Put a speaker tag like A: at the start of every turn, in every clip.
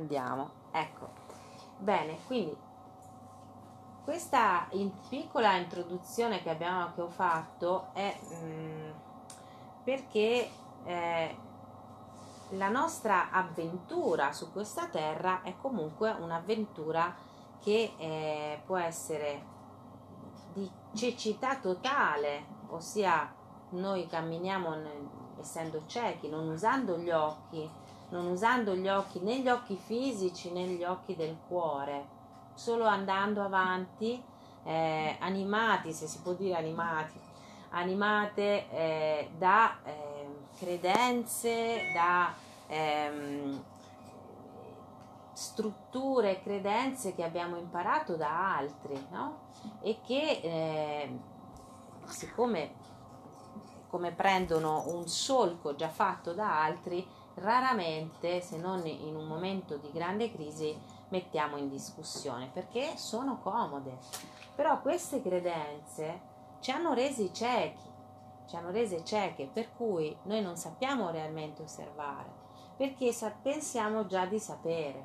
A: Andiamo, ecco. Bene, quindi questa in piccola introduzione che, abbiamo, che ho fatto è mh, mm, perché eh, la nostra avventura su questa terra è comunque un'avventura che eh, può essere di cecità totale, ossia noi camminiamo essendo ciechi, non usando gli occhi, non usando gli occhi né gli occhi fisici né gli occhi del cuore, solo andando avanti, eh, animati, se si può dire animati, animate eh, da eh, credenze, da ehm, strutture, credenze che abbiamo imparato da altri, no? E che eh, siccome come prendono un solco già fatto da altri, raramente, se non in un momento di grande crisi, mettiamo in discussione perché sono comode. Però queste credenze ci hanno resi ciechi, ci hanno rese cieche, per cui noi non sappiamo realmente osservare, perché pensiamo già di sapere,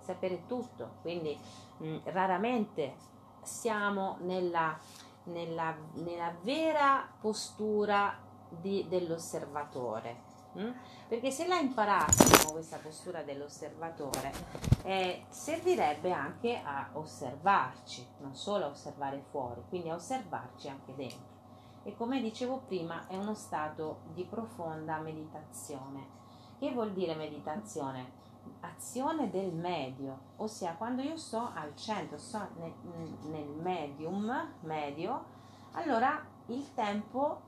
A: sapere tutto, quindi mh, raramente siamo nella, nella, nella vera postura di, dell'osservatore. Mm? Perché se la imparassimo questa postura dell'osservatore, eh, servirebbe anche a osservarci, non solo a osservare fuori, quindi a osservarci anche dentro. E come dicevo prima, è uno stato di profonda meditazione. Che vuol dire meditazione? Azione del medio, ossia quando io sto al centro, sto nel, nel medium, medio, allora il tempo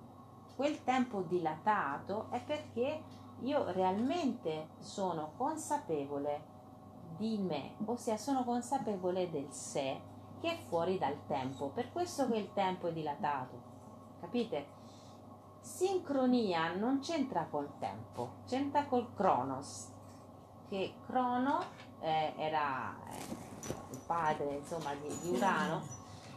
A: quel tempo dilatato è perché io realmente sono consapevole di me, ossia sono consapevole del sé che è fuori dal tempo, per questo che il tempo è dilatato. Capite? Sincronia non c'entra col tempo, c'entra col Cronos, che Crono eh, era eh, il padre insomma, di, di Urano,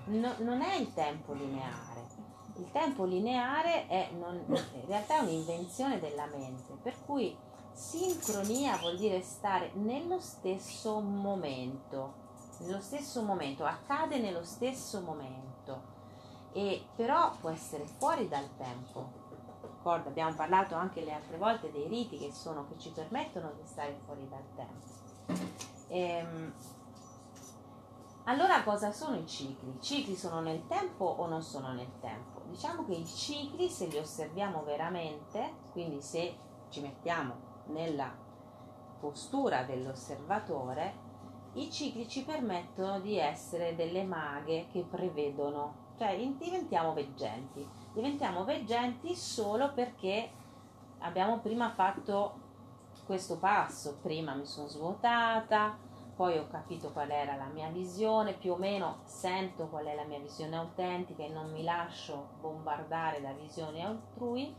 A: no, non è il tempo lineare il tempo lineare è non, in realtà è un'invenzione della mente, per cui sincronia vuol dire stare nello stesso momento, nello stesso momento, accade nello stesso momento, e però può essere fuori dal tempo. Ricordo, abbiamo parlato anche le altre volte dei riti che, sono, che ci permettono di stare fuori dal tempo. Ehm, allora cosa sono i cicli? I cicli sono nel tempo o non sono nel tempo? Diciamo che i cicli, se li osserviamo veramente, quindi se ci mettiamo nella postura dell'osservatore, i cicli ci permettono di essere delle maghe che prevedono, cioè diventiamo veggenti. Diventiamo veggenti solo perché abbiamo prima fatto questo passo, prima mi sono svuotata, poi ho capito qual era la mia visione, più o meno sento qual è la mia visione autentica e non mi lascio bombardare da visioni altrui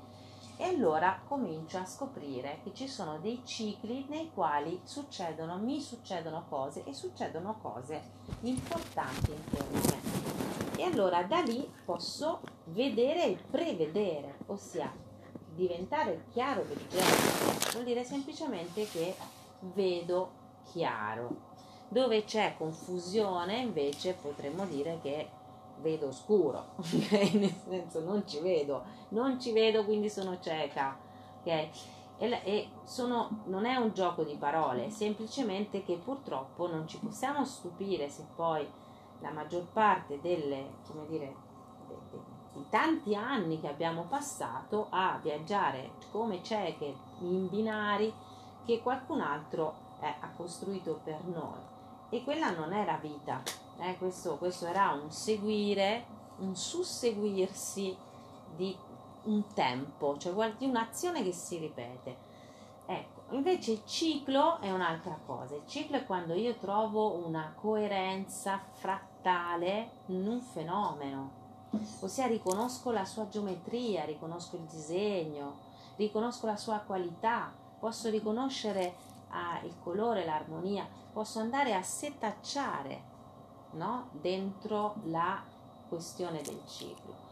A: e allora comincio a scoprire che ci sono dei cicli nei quali succedono, mi succedono cose e succedono cose importanti intorno a me. E allora da lì posso vedere e prevedere, ossia diventare chiaro veggente, vuol dire semplicemente che vedo chiaro. Dove c'è confusione invece potremmo dire che vedo scuro, okay? nel senso non ci vedo, non ci vedo quindi sono cieca. Okay? E, sono, non è un gioco di parole, semplicemente che purtroppo non ci possiamo stupire se poi la maggior parte delle, come dire, di tanti anni che abbiamo passato a viaggiare come cieche in binari che qualcun altro eh, ha costruito per noi e quella non era vita, eh, questo, questo era un seguire, un susseguirsi di un tempo, cioè di un'azione che si ripete. Ecco, invece il ciclo è un'altra cosa, il ciclo è quando io trovo una coerenza frattale in un fenomeno, ossia riconosco la sua geometria, riconosco il disegno, riconosco la sua qualità, posso riconoscere ah, il colore, l'armonia, posso andare a setacciare no? dentro la questione del ciclo.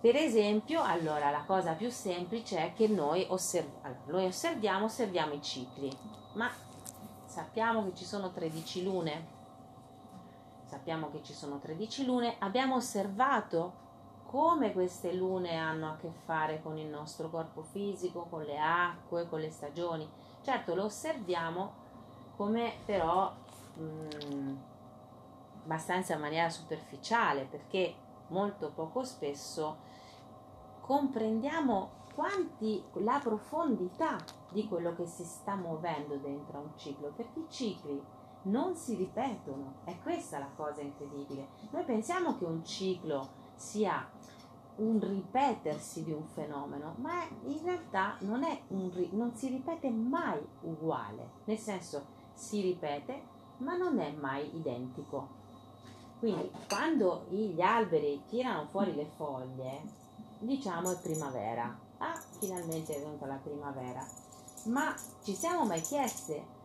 A: Per esempio, allora la cosa più semplice è che noi, osserv- allora, noi osserviamo, osserviamo i cicli, ma sappiamo che ci sono 13 lune, sappiamo che ci sono 13 lune, abbiamo osservato come queste lune hanno a che fare con il nostro corpo fisico, con le acque, con le stagioni. Certo, lo osserviamo come però mh, mm, abbastanza in maniera superficiale perché molto poco spesso comprendiamo quanti la profondità di quello che si sta muovendo dentro a un ciclo perché i cicli non si ripetono è questa la cosa incredibile noi pensiamo che un ciclo sia un ripetersi di un fenomeno, ma in realtà non, un, non si ripete mai uguale, nel senso si ripete, ma non è mai identico. Quindi quando gli alberi tirano fuori le foglie, diciamo è primavera. Ah, finalmente è venuta la primavera. Ma ci siamo mai chieste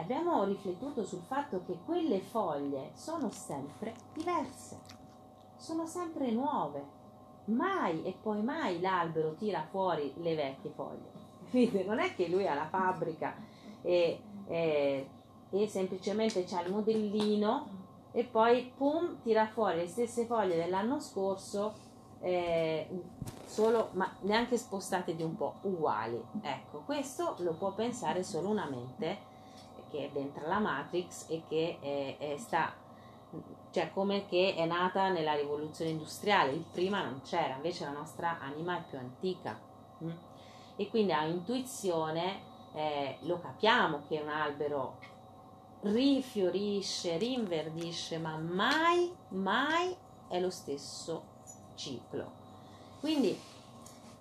A: abbiamo riflettuto sul fatto che quelle foglie sono sempre diverse, sono sempre nuove, mai e poi mai l'albero tira fuori le vecchie foglie. Capite? Non è che lui ha la fabbrica e, e, e semplicemente c'ha il modellino e poi pum tira fuori le stesse foglie dell'anno scorso eh, solo ma neanche spostate di un po' uguali ecco questo lo può pensare solo una mente che è dentro la matrix e che è sta cioè come che è nata nella rivoluzione industriale, il prima non c'era, invece la nostra anima è più antica mm? e quindi a intuizione eh, lo capiamo che un albero rifiorisce, rinverdisce, ma mai, mai è lo stesso ciclo. Quindi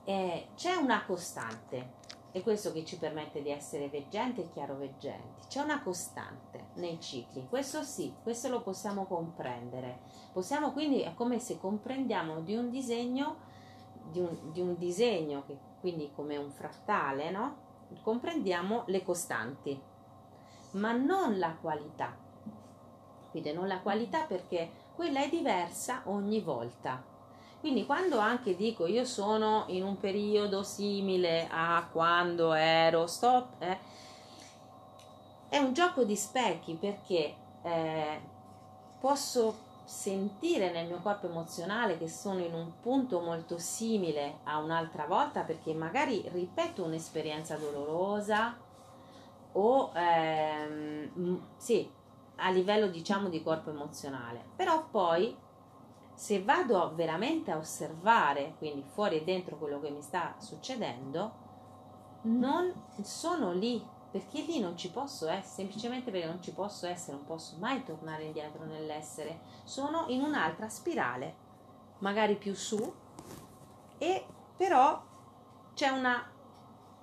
A: eh, c'è una costante è questo che ci permette di essere veggenti e chiaroveggenti. C'è una costante nei cicli, questo sì, questo lo possiamo comprendere. Possiamo quindi, è come se comprendiamo di un disegno, di un, di un disegno che quindi come un frattale, no? Comprendiamo le costanti, ma non la qualità. Quindi non la qualità perché quella è diversa ogni volta quindi quando anche dico io sono in un periodo simile a quando ero, stop, eh, è un gioco di specchi perché eh, posso sentire nel mio corpo emozionale che sono in un punto molto simile a un'altra volta perché magari ripeto un'esperienza dolorosa o ehm, sì, a livello diciamo di corpo emozionale, però poi se vado veramente a osservare, quindi fuori e dentro quello che mi sta succedendo, non sono lì, perché lì non ci posso essere, semplicemente perché non ci posso essere, non posso mai tornare indietro nell'essere, sono in un'altra spirale, magari più su, e però c'è una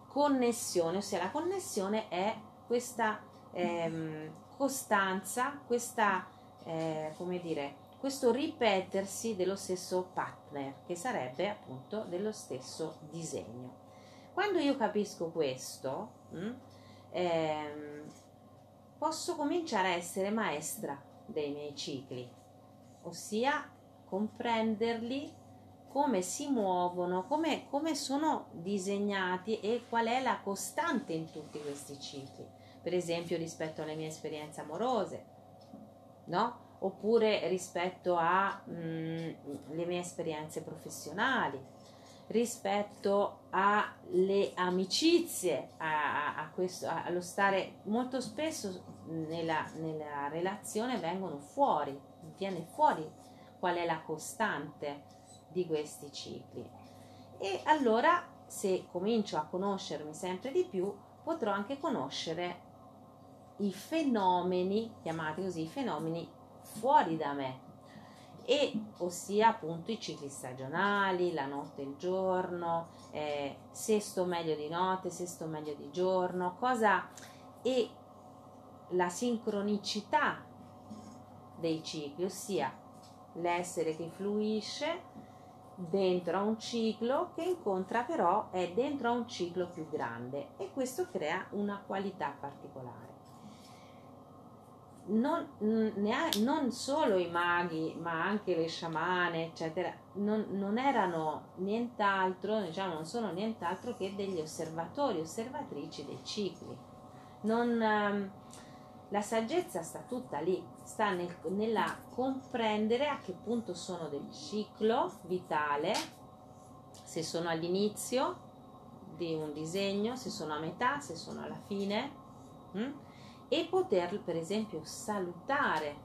A: connessione, ossia la connessione è questa ehm, costanza, questa, eh, come dire, questo ripetersi dello stesso partner, che sarebbe appunto dello stesso disegno. Quando io capisco questo, mh, mm, ehm, posso cominciare a essere maestra dei miei cicli, ossia comprenderli come si muovono, come, come sono disegnati e qual è la costante in tutti questi cicli. Per esempio rispetto alle mie esperienze amorose, no? Oppure rispetto alle mm, mie esperienze professionali, rispetto alle amicizie, a, a questo, allo stare molto spesso nella, nella relazione vengono fuori, viene fuori qual è la costante di questi cicli. E allora se comincio a conoscermi sempre di più, potrò anche conoscere i fenomeni, chiamati così, i fenomeni fuori da me. E ossia appunto i cicli stagionali, la notte e il giorno, eh, se sto meglio di notte, se sto meglio di giorno, cosa e la sincronicità dei cicli, ossia l'essere che fluisce dentro a un ciclo che incontra però è dentro a un ciclo più grande e questo crea una qualità particolare non, non, solo i maghi, ma anche le sciamane, eccetera, non, non, erano nient'altro, diciamo, non sono nient'altro che degli osservatori, osservatrici dei cicli. Non, ehm, la saggezza sta tutta lì, sta nel, nella comprendere a che punto sono del ciclo vitale, se sono all'inizio di un disegno, se sono a metà, se sono alla fine? Hm? E poter per esempio salutare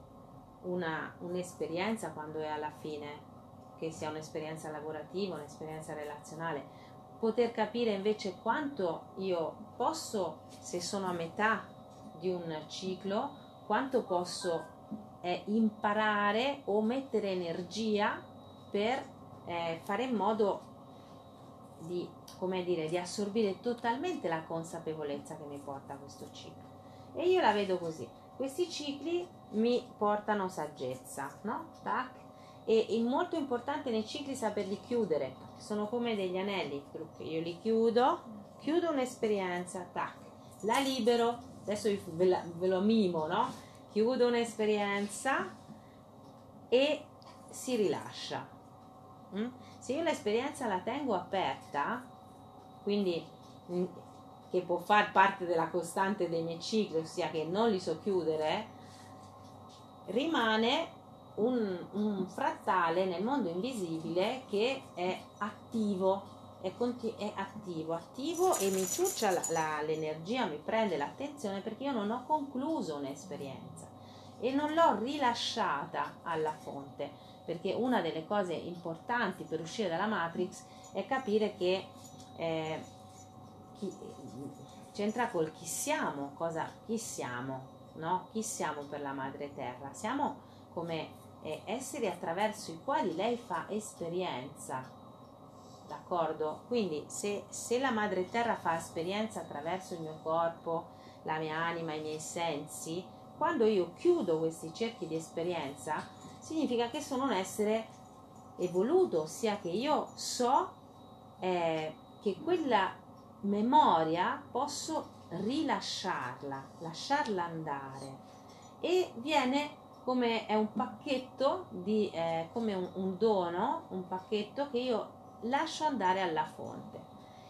A: una, un'esperienza quando è alla fine, che sia un'esperienza lavorativa, un'esperienza relazionale, poter capire invece quanto io posso, se sono a metà di un ciclo, quanto posso eh, imparare o mettere energia per eh, fare in modo di, come dire, di assorbire totalmente la consapevolezza che mi porta a questo ciclo. E io la vedo così. Questi cicli mi portano saggezza, no? Tac. E è molto importante nei cicli saperli chiudere, sono come degli anelli, io li chiudo, chiudo un'esperienza, tac, la libero, adesso ve, la, ve lo mimo, no? Chiudo un'esperienza e si rilascia. Mm? Se io l'esperienza la tengo aperta, quindi mm, che può far parte della costante dei miei cicli, ossia che non li so chiudere, rimane un, un frattale nel mondo invisibile che è attivo, è, conti- è attivo, attivo e mi ciuccia la, la, l'energia, mi prende l'attenzione perché io non ho concluso un'esperienza e non l'ho rilasciata alla fonte, perché una delle cose importanti per uscire dalla Matrix è capire che eh, chi, c'entra col chi siamo, cosa, chi siamo, no? Chi siamo per la madre terra? Siamo come eh, esseri attraverso i quali lei fa esperienza, d'accordo? Quindi se, se la madre terra fa esperienza attraverso il mio corpo, la mia anima, i miei sensi, quando io chiudo questi cerchi di esperienza, significa che sono un essere evoluto, ossia che io so eh, che quella memoria posso rilasciarla, lasciarla andare e viene come è un pacchetto di eh, come un, un, dono, un pacchetto che io lascio andare alla fonte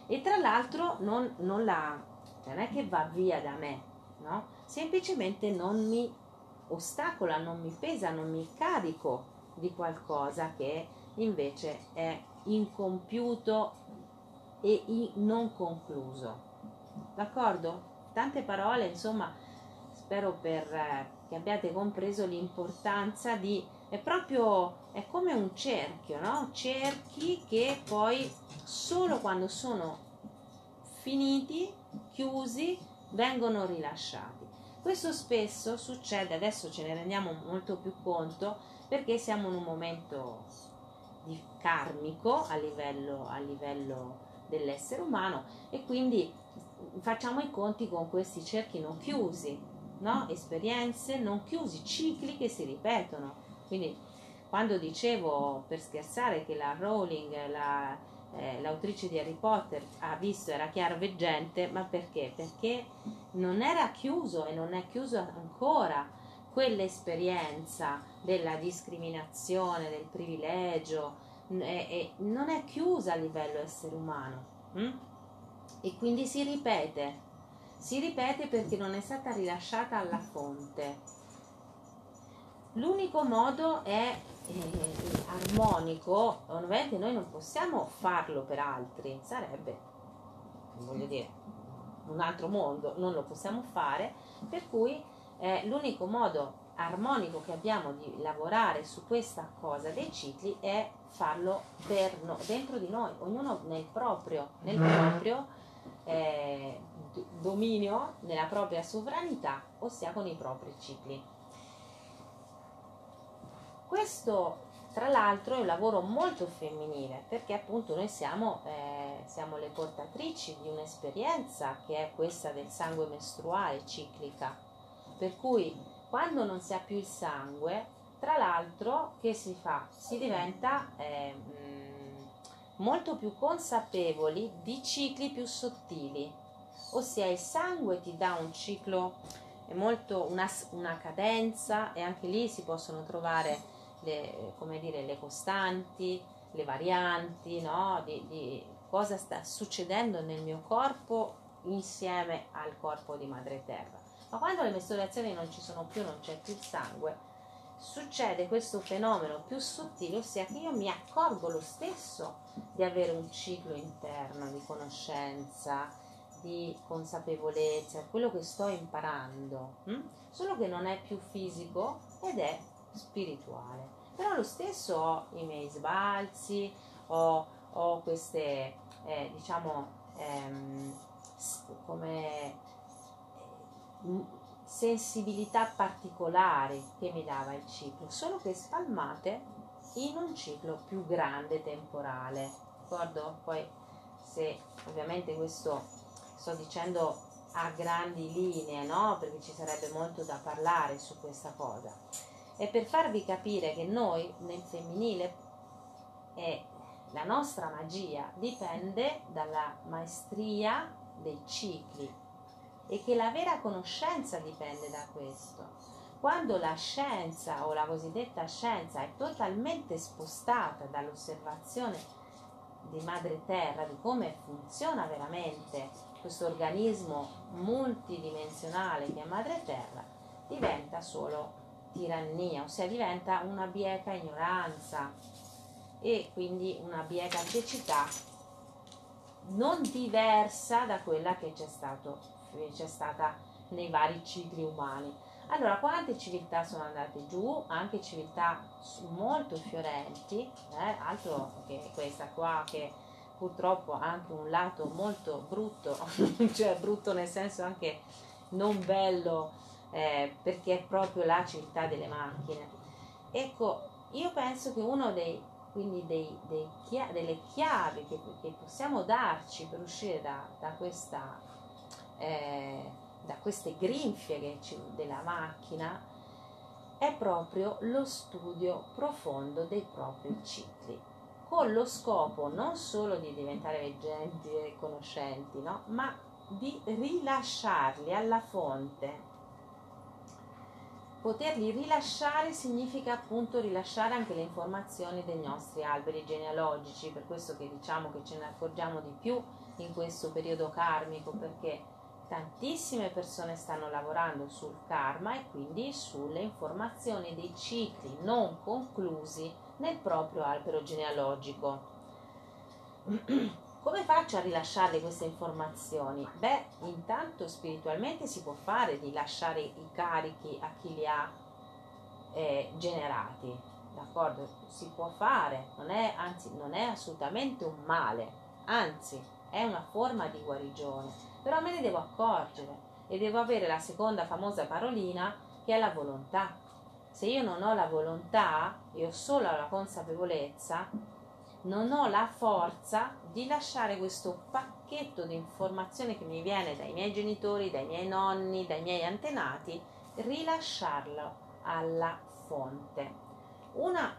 A: e tra l'altro non, non, la, non è che va via da me, no? Semplicemente non mi ostacola, non mi pesa, non mi carico di qualcosa che invece è incompiuto e non concluso. D'accordo? Tante parole, insomma, spero per, eh, che abbiate compreso l'importanza di... è proprio, è come un cerchio, no? Cerchi che poi solo quando sono finiti, chiusi, vengono rilasciati. Questo spesso succede, adesso ce ne rendiamo molto più conto, perché siamo in un momento di karmico a livello, a livello dell'essere umano e quindi facciamo i conti con questi cerchi non chiusi, no? esperienze non chiusi, cicli che si ripetono. Quindi quando dicevo per scherzare che la Rowling, la, eh, l'autrice di Harry Potter, ha visto, era chiaroveggente, ma perché? Perché non era chiuso e non è chiuso ancora quell'esperienza della discriminazione, del privilegio, è, è, non è chiusa a livello essere umano hm? e quindi si ripete, si ripete perché non è stata rilasciata alla fonte. L'unico modo è eh, armonico, ovviamente noi non possiamo farlo per altri, sarebbe, voglio dire, un altro mondo, non lo possiamo fare, per cui eh, l'unico modo armonico che abbiamo di lavorare su questa cosa dei cicli è farlo no, dentro di noi, ognuno nel proprio, nel proprio eh, dominio, nella propria sovranità, ossia con i propri cicli. Questo tra l'altro è un lavoro molto femminile perché appunto noi siamo, eh, siamo le portatrici di un'esperienza che è questa del sangue mestruale ciclica, per cui quando non si ha più il sangue, tra l'altro, che si fa? Si diventa eh, molto più consapevoli di cicli più sottili, ossia il sangue ti dà un ciclo, molto, una, una cadenza e anche lì si possono trovare le, dire, le costanti, le varianti, no? di, di cosa sta succedendo nel mio corpo insieme al corpo di madre terra Ma quando le mestruazioni non ci sono più, non c'è più il sangue, succede questo fenomeno più sottile, ossia che io mi accorgo lo stesso di avere un ciclo interno di conoscenza, di consapevolezza, quello che sto imparando, hm? solo che non è più fisico ed è spirituale. Però lo stesso ho i miei sbalzi, ho, ho queste, eh, diciamo, ehm, come sensibilità particolari che mi dava il ciclo, solo che spalmate in un ciclo più grande temporale. D'accordo? Poi se ovviamente questo sto dicendo a grandi linee, no? Perché ci sarebbe molto da parlare su questa cosa. E per farvi capire che noi nel femminile e la nostra magia dipende dalla maestria dei cicli e che la vera conoscenza dipende da questo. Quando la scienza o la cosiddetta scienza è totalmente spostata dall'osservazione di madre terra, di come funziona veramente questo organismo multidimensionale che è madre terra, diventa solo tirannia, ossia diventa una bieca ignoranza e quindi una bieca cecità non diversa da quella che c'è stato c'è stata nei vari cicli umani. Allora, quante civiltà sono andate giù, anche civiltà molto fiorenti, eh, altro che questa qua che purtroppo ha anche un lato molto brutto, cioè brutto nel senso anche non bello, eh, perché è proprio la civiltà delle macchine. Ecco, io penso che uno dei, quindi dei, dei chia- delle chiavi che, che, possiamo darci per uscire da, da questa eh, da queste grinfie ci, della macchina è proprio lo studio profondo dei propri cicli, con lo scopo non solo di diventare veggenti e conoscenti, no? ma di rilasciarli alla fonte. Poterli rilasciare significa appunto rilasciare anche le informazioni dei nostri alberi genealogici, per questo che diciamo che ce ne accorgiamo di più in questo periodo karmico, perché tantissime persone stanno lavorando sul karma e quindi sulle informazioni dei cicli non conclusi nel proprio albero genealogico. Come faccio a rilasciare queste informazioni? Beh, intanto spiritualmente si può fare di lasciare i carichi a chi li ha eh, generati, d'accordo? Si può fare, non è, anzi, non è assolutamente un male, anzi, è una forma di guarigione però me ne devo accorgere e devo avere la seconda famosa parolina che è la volontà. Se io non ho la volontà e ho solo la consapevolezza, non ho la forza di lasciare questo pacchetto di informazioni che mi viene dai miei genitori, dai miei nonni, dai miei antenati, rilasciarlo alla fonte. Una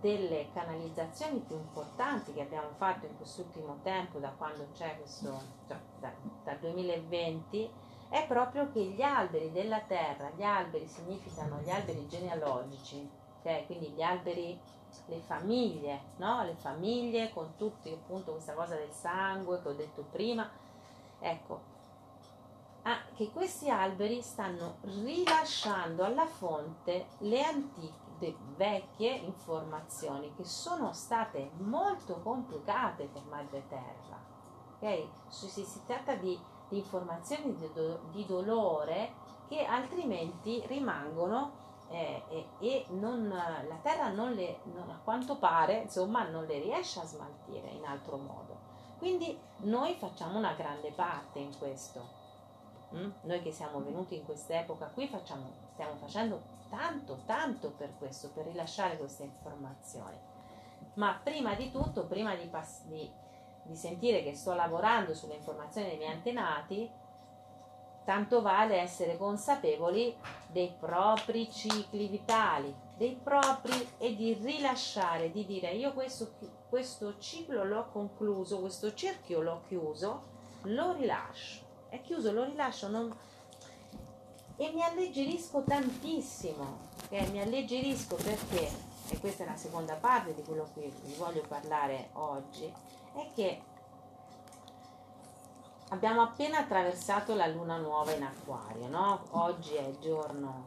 A: delle canalizzazioni più importanti che abbiamo fatto in quest'ultimo tempo, da quando c'è questo, cioè, da, dal 2020, è proprio che gli alberi della terra, gli alberi significano gli alberi genealogici, okay? quindi gli alberi, le famiglie, no? le famiglie con tutti appunto questa cosa del sangue che ho detto prima, ecco, ah, che questi alberi stanno rilasciando alla fonte le antiche vecchie informazioni che sono state molto complicate per Madre Terra. Okay? Si, si, tratta di, di informazioni di, do, di, dolore che altrimenti rimangono eh, e, e non, la Terra non le, non, a quanto pare insomma, non le riesce a smaltire in altro modo. Quindi noi facciamo una grande parte in questo. Mm? Noi che siamo venuti in quest'epoca qui facciamo, stiamo facendo tanto, tanto per questo, per rilasciare queste informazioni. Ma prima di tutto, prima di, pass- di, di sentire che sto lavorando sulle informazioni dei miei antenati, tanto vale essere consapevoli dei propri cicli vitali, dei propri e di rilasciare, di dire io questo, questo ciclo l'ho concluso, questo cerchio l'ho chiuso, lo rilascio. È chiuso, lo rilascio, non, e mi alleggerisco tantissimo, okay? mi alleggerisco perché, e questa è la seconda parte di quello che vi voglio parlare oggi, è che abbiamo appena attraversato la luna nuova in acquario, no? Oggi è il giorno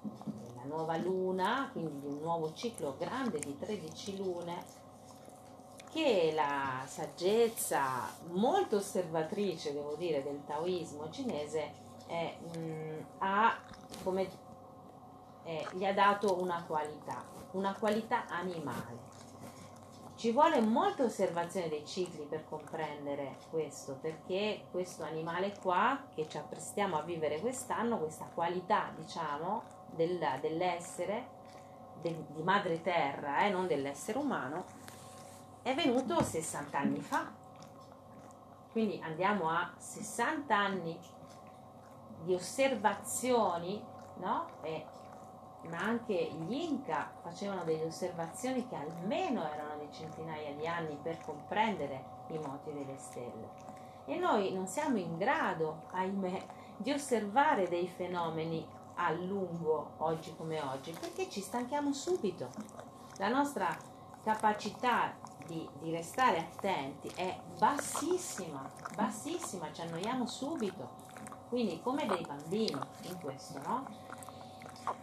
A: della nuova luna, quindi di un nuovo ciclo grande di 13 lune che la saggezza molto osservatrice, devo dire, del taoismo cinese è, mh, mm, ha, come, eh, gli ha dato una qualità, una qualità animale. Ci vuole molta osservazione dei cicli per comprendere questo, perché questo animale qua che ci apprestiamo a vivere quest'anno, questa qualità, diciamo, del, dell'essere, de, di madre terra, eh, non dell'essere umano, è venuto 60 anni fa. Quindi andiamo a 60 anni di osservazioni, no? E ma anche gli Inca facevano delle osservazioni che almeno erano di centinaia di anni per comprendere i moti delle stelle. E noi non siamo in grado, ahimè, di osservare dei fenomeni a lungo oggi come oggi, perché ci stanchiamo subito. La nostra capacità di, di restare attenti è bassissima, bassissima, ci annoiamo subito. Quindi come dei bambini in questo, no?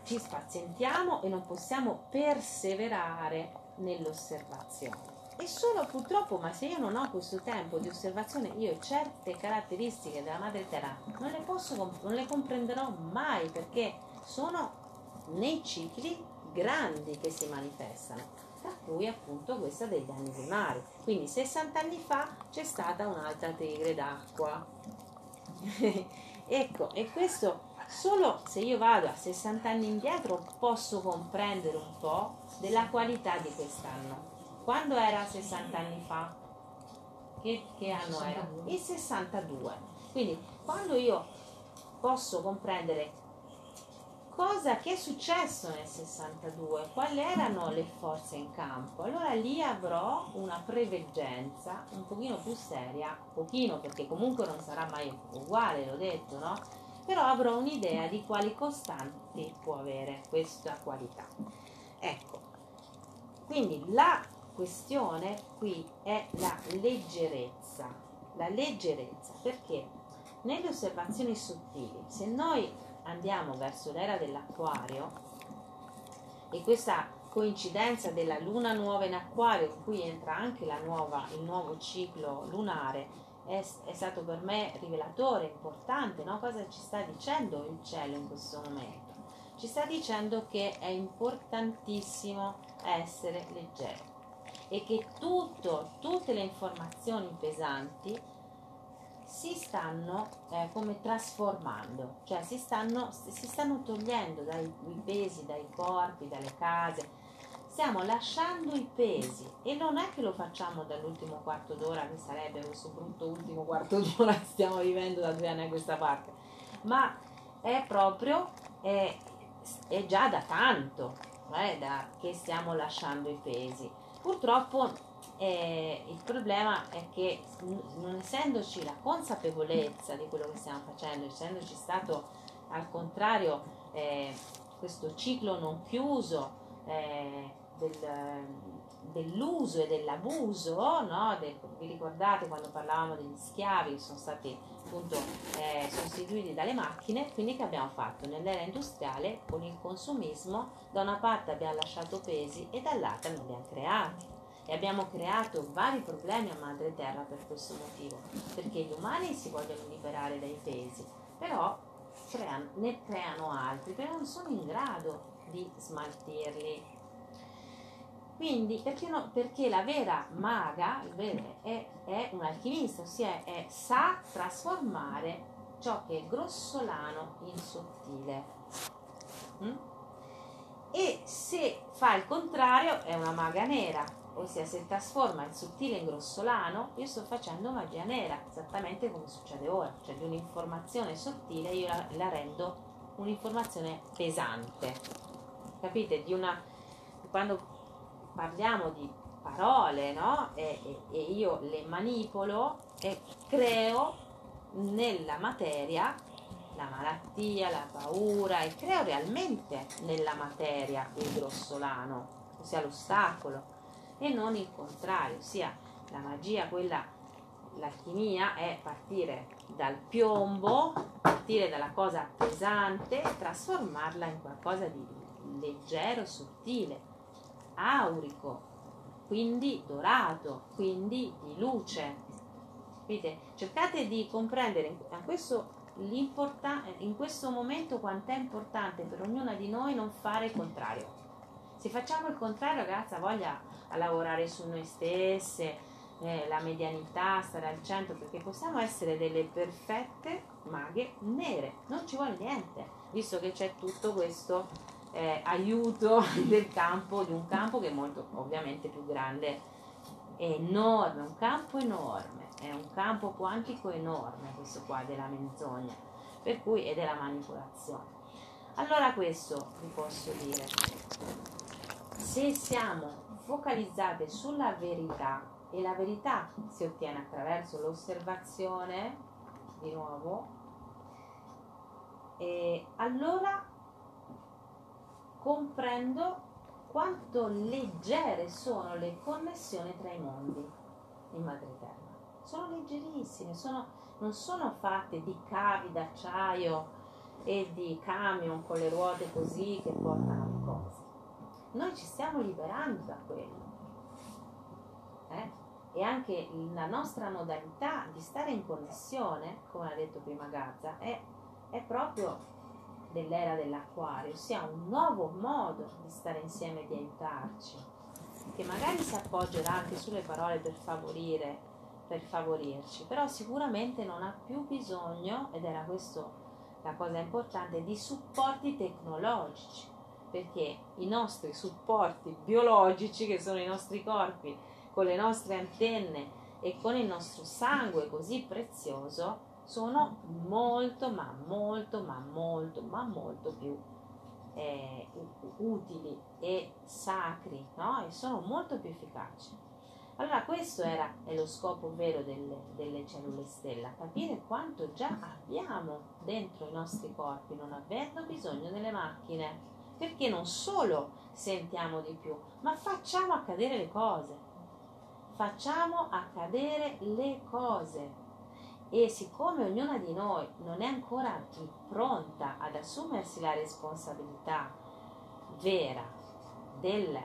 A: ci spazientiamo e non possiamo perseverare nell'osservazione. E solo purtroppo, ma se io non ho questo tempo di osservazione, io certe caratteristiche della madre terra non le, posso, non le comprenderò mai perché sono nei cicli grandi che si manifestano, tra cui appunto questa degli anni lunari. Quindi 60 anni fa c'è stata un'altra tigre d'acqua. ecco, e questo Solo se io vado a 60 anni indietro posso comprendere un po' della qualità di quest'anno. Quando era 60 anni fa? Che, che anno 62. era? Il 62. Quindi quando io posso comprendere cosa che è successo nel 62, quali erano le forze in campo, allora lì avrò una preveggenza un pochino più seria, pochino perché comunque non sarà mai uguale, l'ho detto, no? però avrò un'idea di quali costanti può avere questa qualità. Ecco, quindi la questione qui è la leggerezza, la leggerezza, perché nelle osservazioni sottili, se noi andiamo verso l'era dell'acquario e questa coincidenza della luna nuova in acquario in cui entra anche nuova, il nuovo ciclo lunare è, è stato per me rivelatore, importante, no? cosa ci sta dicendo il cielo in questo momento? Ci sta dicendo che è importantissimo essere leggeri e che tutto, tutte le informazioni pesanti si stanno eh, come trasformando, cioè si stanno, si stanno togliendo dai pesi, dai corpi, dalle case, stiamo lasciando i pesi e non è che lo facciamo dall'ultimo quarto d'ora che sarebbe questo brutto ultimo quarto d'ora che stiamo vivendo da due anni a questa parte ma è proprio è, è già da tanto eh, da, che stiamo lasciando i pesi. Purtroppo eh, il problema è che non essendoci la consapevolezza di quello che stiamo facendo essendoci stato al contrario eh, questo ciclo non chiuso eh, del, dell'uso e dell'abuso, no? Del, vi ricordate quando parlavamo degli schiavi che sono stati appunto eh, sostituiti dalle macchine, quindi che abbiamo fatto nell'era industriale con il consumismo, da una parte abbiamo lasciato pesi e dall'altra ne abbiamo creati e abbiamo creato vari problemi a madre terra per questo motivo, perché gli umani si vogliono liberare dai pesi, però creano, ne creano altri, però non sono in grado di smaltirli quindi, perché, no? perché la vera maga è, è un alchimista, ossia è, sa trasformare ciò che è grossolano in sottile. Mm? E se fa il contrario è una maga nera, ossia se trasforma il sottile in grossolano, io sto facendo magia nera, esattamente come succede ora, cioè di un'informazione sottile io la, la rendo un'informazione pesante. Capite? Una quando parliamo di parole, no? E, e, e io le manipolo e creo nella materia la malattia, la paura e creo realmente nella materia il grossolano, ossia l'ostacolo, e non il contrario, ossia la magia, quella l'alchimia è partire dal piombo, partire dalla cosa pesante trasformarla in qualcosa di leggero, sottile, aurico, quindi dorato, quindi di luce. Vedete? Cercate di comprendere questo, in questo momento quanto è importante per ognuna di noi non fare il contrario. Se facciamo il contrario, ragazza, voglia a lavorare su noi stesse, eh, la medianità, stare al centro, perché possiamo essere delle perfette maghe nere, non ci vuole niente, visto che c'è tutto questo eh, aiuto del campo, di un campo che è molto ovviamente più grande, enorme, un campo enorme, è un campo quantico enorme questo qua della menzogna, per cui è della manipolazione. Allora questo vi posso dire, se siamo focalizzate sulla verità, e la verità si ottiene attraverso l'osservazione, di nuovo, e allora comprendo quanto leggere sono le connessioni tra i mondi in madre terra. Sono leggerissime, sono, non sono fatte di cavi d'acciaio e di camion con le ruote così che portano. Noi ci stiamo liberando da quello. Eh? e anche la nostra modalità di stare in connessione, come ha detto prima Gazza, è, è proprio dell'era dell'acquario, ossia un nuovo modo di stare insieme e di aiutarci, che magari si appoggerà anche sulle parole per favorire, per favorirci, però sicuramente non ha più bisogno, ed era questo la cosa importante, di supporti tecnologici, perché i nostri supporti biologici, che sono i nostri corpi, con le nostre antenne e con il nostro sangue così prezioso sono molto ma molto ma molto ma molto più eh, utili e sacri no? e sono molto più efficaci allora questo era è lo scopo vero delle, delle cellule stella capire quanto già abbiamo dentro i nostri corpi non avendo bisogno delle macchine perché non solo sentiamo di più ma facciamo accadere le cose. Facciamo accadere le cose. E siccome ognuna di noi non è ancora pronta ad assumersi la responsabilità vera del,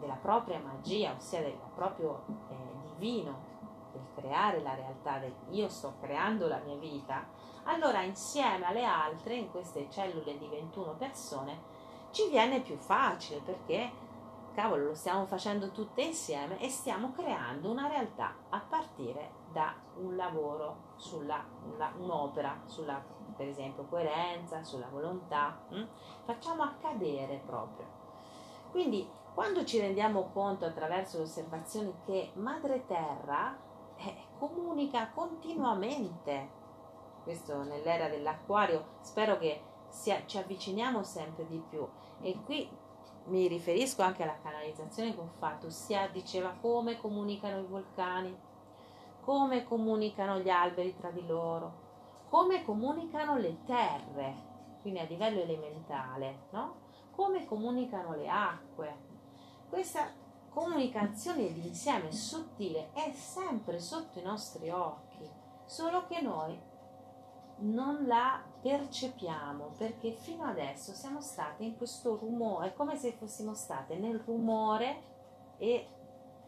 A: della propria magia, ossia del proprio eh, divino, del creare la realtà del io sto creando la mia vita, allora insieme alle altre, in queste cellule di 21 persone, ci viene più facile perché cavolo, lo stiamo facendo tutte insieme e stiamo creando una realtà a partire da un lavoro sulla una, un'opera, sulla per esempio coerenza, sulla volontà, hm? facciamo accadere proprio. Quindi quando ci rendiamo conto attraverso le osservazioni che Madre Terra eh, comunica continuamente, questo nell'era dell'acquario, spero che sia, ci avviciniamo sempre di più e qui mi riferisco anche alla canalizzazione che ho fatto, ossia diceva come comunicano i vulcani, come comunicano gli alberi tra di loro, come comunicano le terre, quindi a livello elementale, no? come comunicano le acque. Questa comunicazione d'insieme sottile è sempre sotto i nostri occhi, solo che noi non la percepiamo perché fino adesso siamo state in questo rumore, è come se fossimo state nel rumore e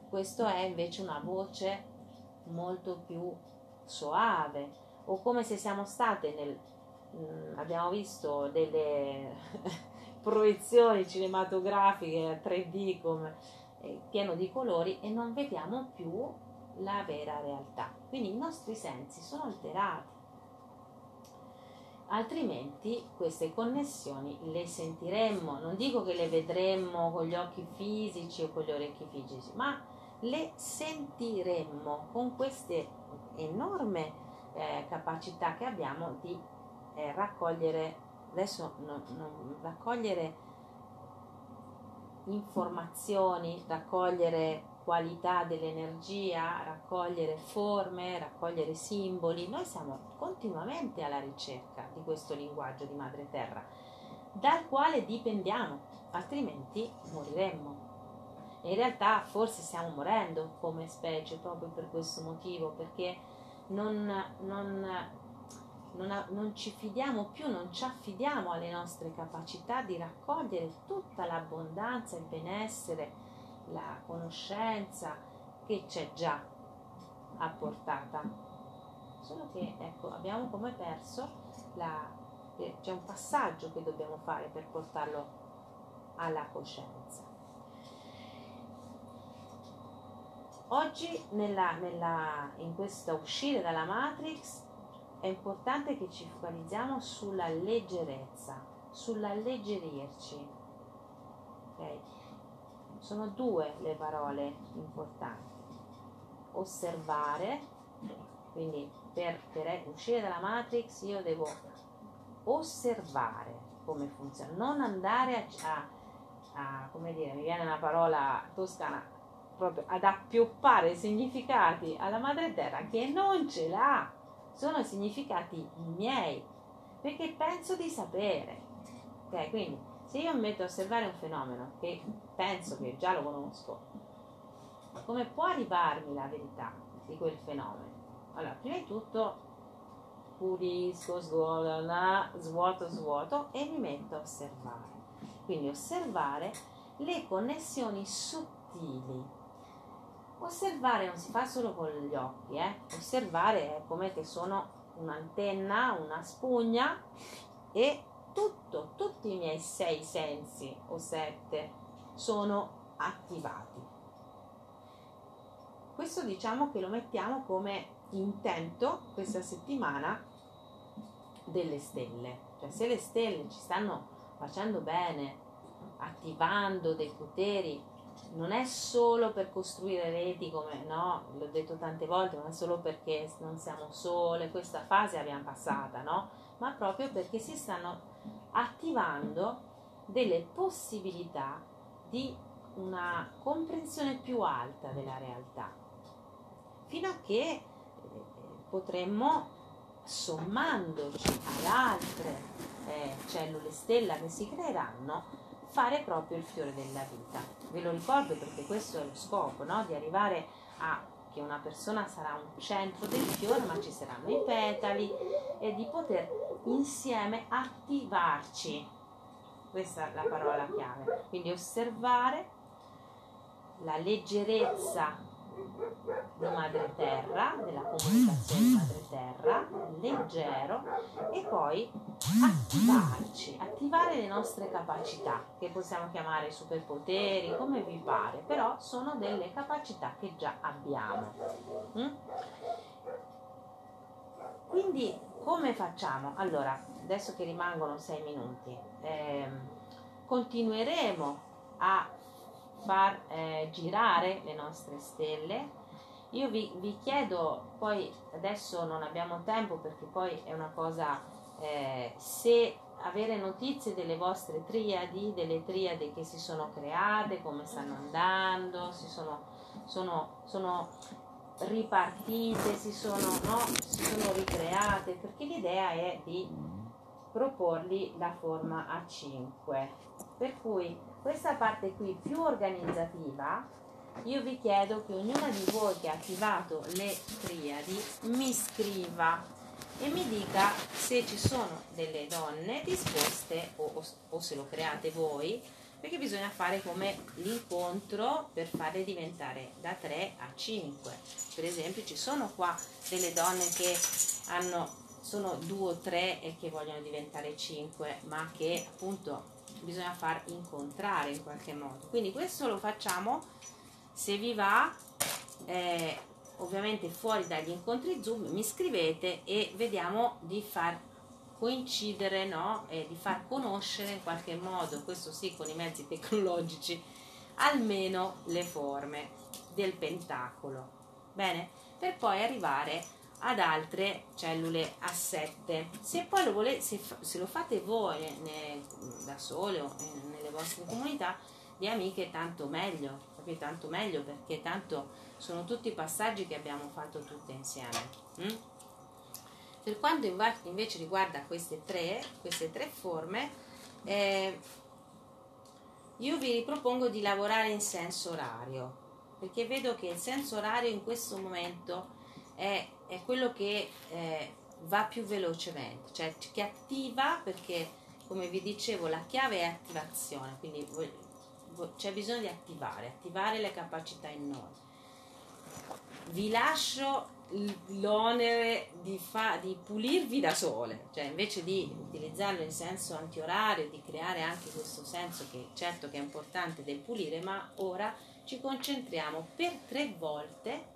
A: questo è invece una voce molto più soave o come se siamo state nel mh, abbiamo visto delle proiezioni cinematografiche 3D come eh, pieno di colori e non vediamo più la vera realtà. Quindi i nostri sensi sono alterati altrimenti queste connessioni le sentiremmo, non dico che le vedremmo con gli occhi fisici o con gli orecchi fisici, ma le sentiremmo con queste enorme eh, capacità che abbiamo di eh, raccogliere, adesso no, no, raccogliere informazioni, raccogliere qualità dell'energia, raccogliere forme, raccogliere simboli. Noi siamo continuamente alla ricerca di questo linguaggio di Madre Terra, dal quale dipendiamo, altrimenti moriremmo. In realtà forse stiamo morendo come specie proprio per questo motivo, perché non, non, non, non ci fidiamo più, non ci affidiamo alle nostre capacità di raccogliere tutta l'abbondanza, il benessere, la conoscenza che c'è già a portata. Solo che ecco, abbiamo come perso la, c'è un passaggio che dobbiamo fare per portarlo alla coscienza. Oggi nella, nella, in questa uscita dalla Matrix è importante che ci focalizziamo sulla leggerezza, sull'alleggerirci. Okay? Sono due le parole importanti. Osservare, quindi per, per uscire dalla Matrix io devo osservare come funziona, non andare a, a, a come dire, mi viene una parola toscana, proprio ad appioppare significati alla madre terra che non ce l'ha, sono significati miei, perché penso di sapere. Ok, quindi se io mi metto a osservare un fenomeno che penso che già lo conosco, come può arrivarmi la verità di quel fenomeno? Allora, prima di tutto pulisco, svuoto, svuoto e mi metto a osservare. Quindi osservare le connessioni sottili Osservare non si fa solo con gli occhi, eh? osservare è come che sono un'antenna, una spugna e tutto, tutti i miei sei sensi o sette sono attivati. Questo diciamo che lo mettiamo come intento questa settimana delle stelle. Cioè se le stelle ci stanno facendo bene, attivando dei poteri non è solo per costruire reti come no, l'ho detto tante volte, non è solo perché non siamo sole, questa fase abbiamo passata, no? Ma proprio perché si stanno attivando delle possibilità di una comprensione più alta della realtà, fino a che eh, potremmo, sommandoci ad altre eh, cellule stella che si creeranno, fare proprio il fiore della vita. Ve lo ricordo perché questo è lo scopo, no? di arrivare a che una persona sarà un centro del fiore, ma ci saranno i petali e di poter insieme attivarci. Questa è la parola chiave. Quindi osservare la leggerezza di madre terra, della comunicazione madre terra, leggero e poi attivarci, attivare le nostre capacità che possiamo chiamare superpoteri, come vi pare, però sono delle capacità che già abbiamo. Mm? Quindi come facciamo? Allora, adesso che rimangono sei minuti, ehm, continueremo a far eh, girare le nostre stelle. Io vi, vi, chiedo, poi adesso non abbiamo tempo perché poi è una cosa, eh, se avere notizie delle vostre triadi, delle triadi che si sono create, come stanno andando, si sono, sono, sono ripartite, si sono, no, si sono ricreate, perché l'idea è di proporgli la forma a 5. Per cui questa parte qui più organizzativa, io vi chiedo che ognuna di voi che ha attivato le triadi mi scriva e mi dica se ci sono delle donne disposte o, o, o se lo create voi perché bisogna fare come l'incontro per farle diventare da 3 a 5 per esempio ci sono qua delle donne che hanno, sono 2 o 3 e che vogliono diventare 5 ma che appunto bisogna far incontrare in qualche modo. Quindi questo lo facciamo se vi va, eh, ovviamente fuori dagli incontri Zoom, mi scrivete e vediamo di far coincidere, no? E di far conoscere in qualche modo, questo sì con i mezzi tecnologici, almeno le forme del pentacolo. Bene? Per poi arrivare ad altre cellule a 7. Se poi lo, volete, se, se lo fate voi ne, da sole o nelle vostre comunità di amiche, tanto meglio, capite? Tanto meglio perché tanto sono tutti passaggi che abbiamo fatto tutte insieme. Mm? Per quanto invece riguarda queste tre, queste tre forme, eh, io vi ripropongo di lavorare in senso orario, perché vedo che il senso orario in questo momento è, è quello che eh, va più velocemente, cioè che attiva perché come vi dicevo la chiave è attivazione, quindi c'è bisogno di attivare, attivare le capacità in noi. Vi lascio l'onere di, fa, di pulirvi da sole, cioè invece di utilizzarlo in senso antiorario, di creare anche questo senso che certo che è importante del pulire, ma ora ci concentriamo per tre volte,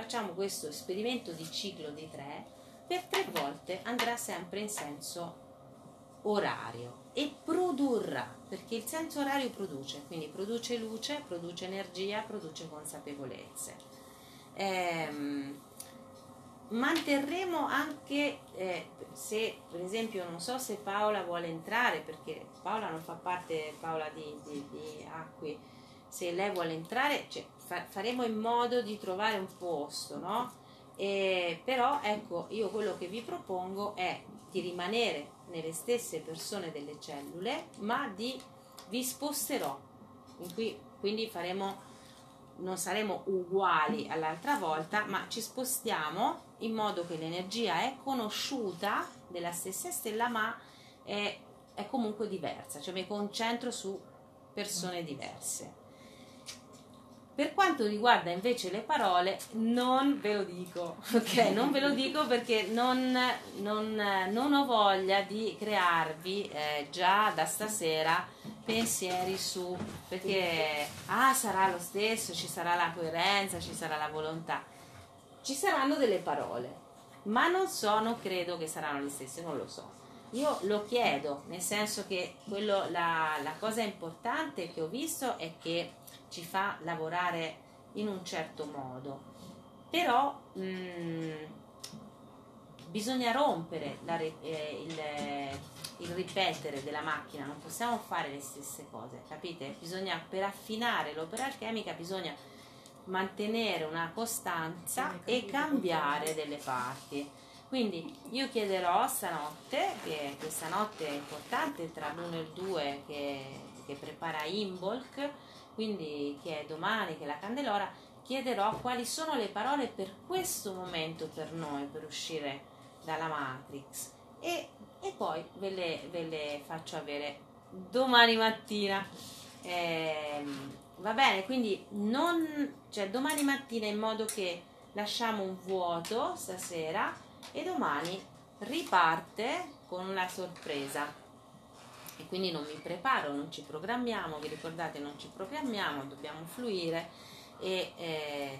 A: facciamo questo esperimento di ciclo di tre, per tre volte andrà sempre in senso orario e produrrà, perché il senso orario produce, quindi produce luce, produce energia, produce consapevolezze. Ehm, manterremo anche, eh, se per esempio non so se Paola vuole entrare, perché Paola non fa parte, Paola di, di, di Acqui, se lei vuole entrare, cioè, fa, faremo in modo di trovare un posto, no? E, però ecco, io quello che vi propongo è di rimanere nelle stesse persone delle cellule, ma di, vi sposterò. Qui, quindi faremo, non saremo uguali all'altra volta, ma ci spostiamo in modo che l'energia è conosciuta della stessa stella, ma è, è comunque diversa, cioè mi concentro su persone diverse. Per quanto riguarda invece le parole, non ve lo dico, ok? Non ve lo dico perché non, non, non ho voglia di crearvi eh, già da stasera pensieri su, perché ah, sarà lo stesso, ci sarà la coerenza, ci sarà la volontà. Ci saranno delle parole, ma non so, non credo che saranno le stesse, non lo so. Io lo chiedo, nel senso che quello, la, la cosa importante che ho visto è che ci fa lavorare in un certo modo, però mh, mm, bisogna rompere la, eh, il, il, ripetere della macchina, non possiamo fare le stesse cose, capite? Bisogna, per affinare l'opera alchemica bisogna mantenere una costanza e cambiare delle parti. Quindi io chiederò stanotte, che questa notte è importante tra l'1 e il 2 che, che prepara Imbolc, quindi che è domani, che è la Candelora, chiederò quali sono le parole per questo momento per noi, per uscire dalla Matrix e, e poi ve le, ve le, faccio avere domani mattina. Eh, va bene, quindi non, cioè domani mattina in modo che lasciamo un vuoto stasera e domani riparte con una sorpresa e quindi non mi preparo, non ci programmiamo, vi ricordate non ci programmiamo, dobbiamo fluire e, eh,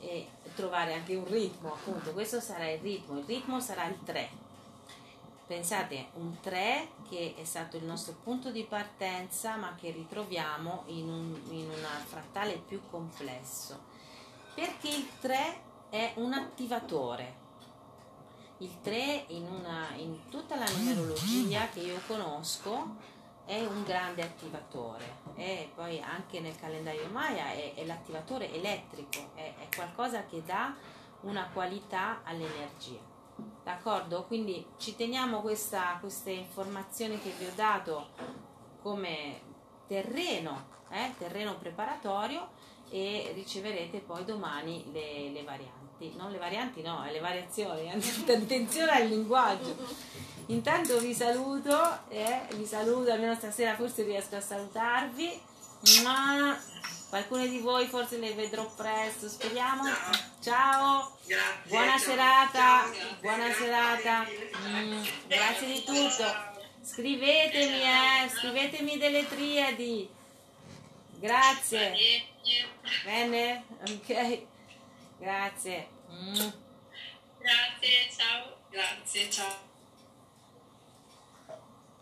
A: e trovare anche un ritmo, appunto questo sarà il ritmo, il ritmo sarà il 3. Pensate, un 3 che è stato il nostro punto di partenza ma che ritroviamo in un in una frattale più complesso. Perché il 3 è un attivatore, il 3 in, una, in tutta la numerologia che io conosco è un grande attivatore e poi anche nel calendario Maya è, è l'attivatore elettrico, è, è, qualcosa che dà una qualità all'energia. D'accordo? Quindi ci teniamo questa, queste informazioni che vi ho dato come terreno, eh, terreno preparatorio e riceverete poi domani le, le varianti varianti, non le varianti no, le variazioni, attenzione al linguaggio. Intanto vi saluto, eh, vi saluto, almeno stasera forse riesco a salutarvi. Ma qualcuno di voi forse le vedrò presto, speriamo. Ciao, grazie, buona serata, ciao, buona serata. Mm, grazie di tutto. Scrivetemi, eh, scrivetemi delle triadi. Grazie. Bene? Ok. Grazie. Mm.
B: Grazie, ciao. Grazie, ciao.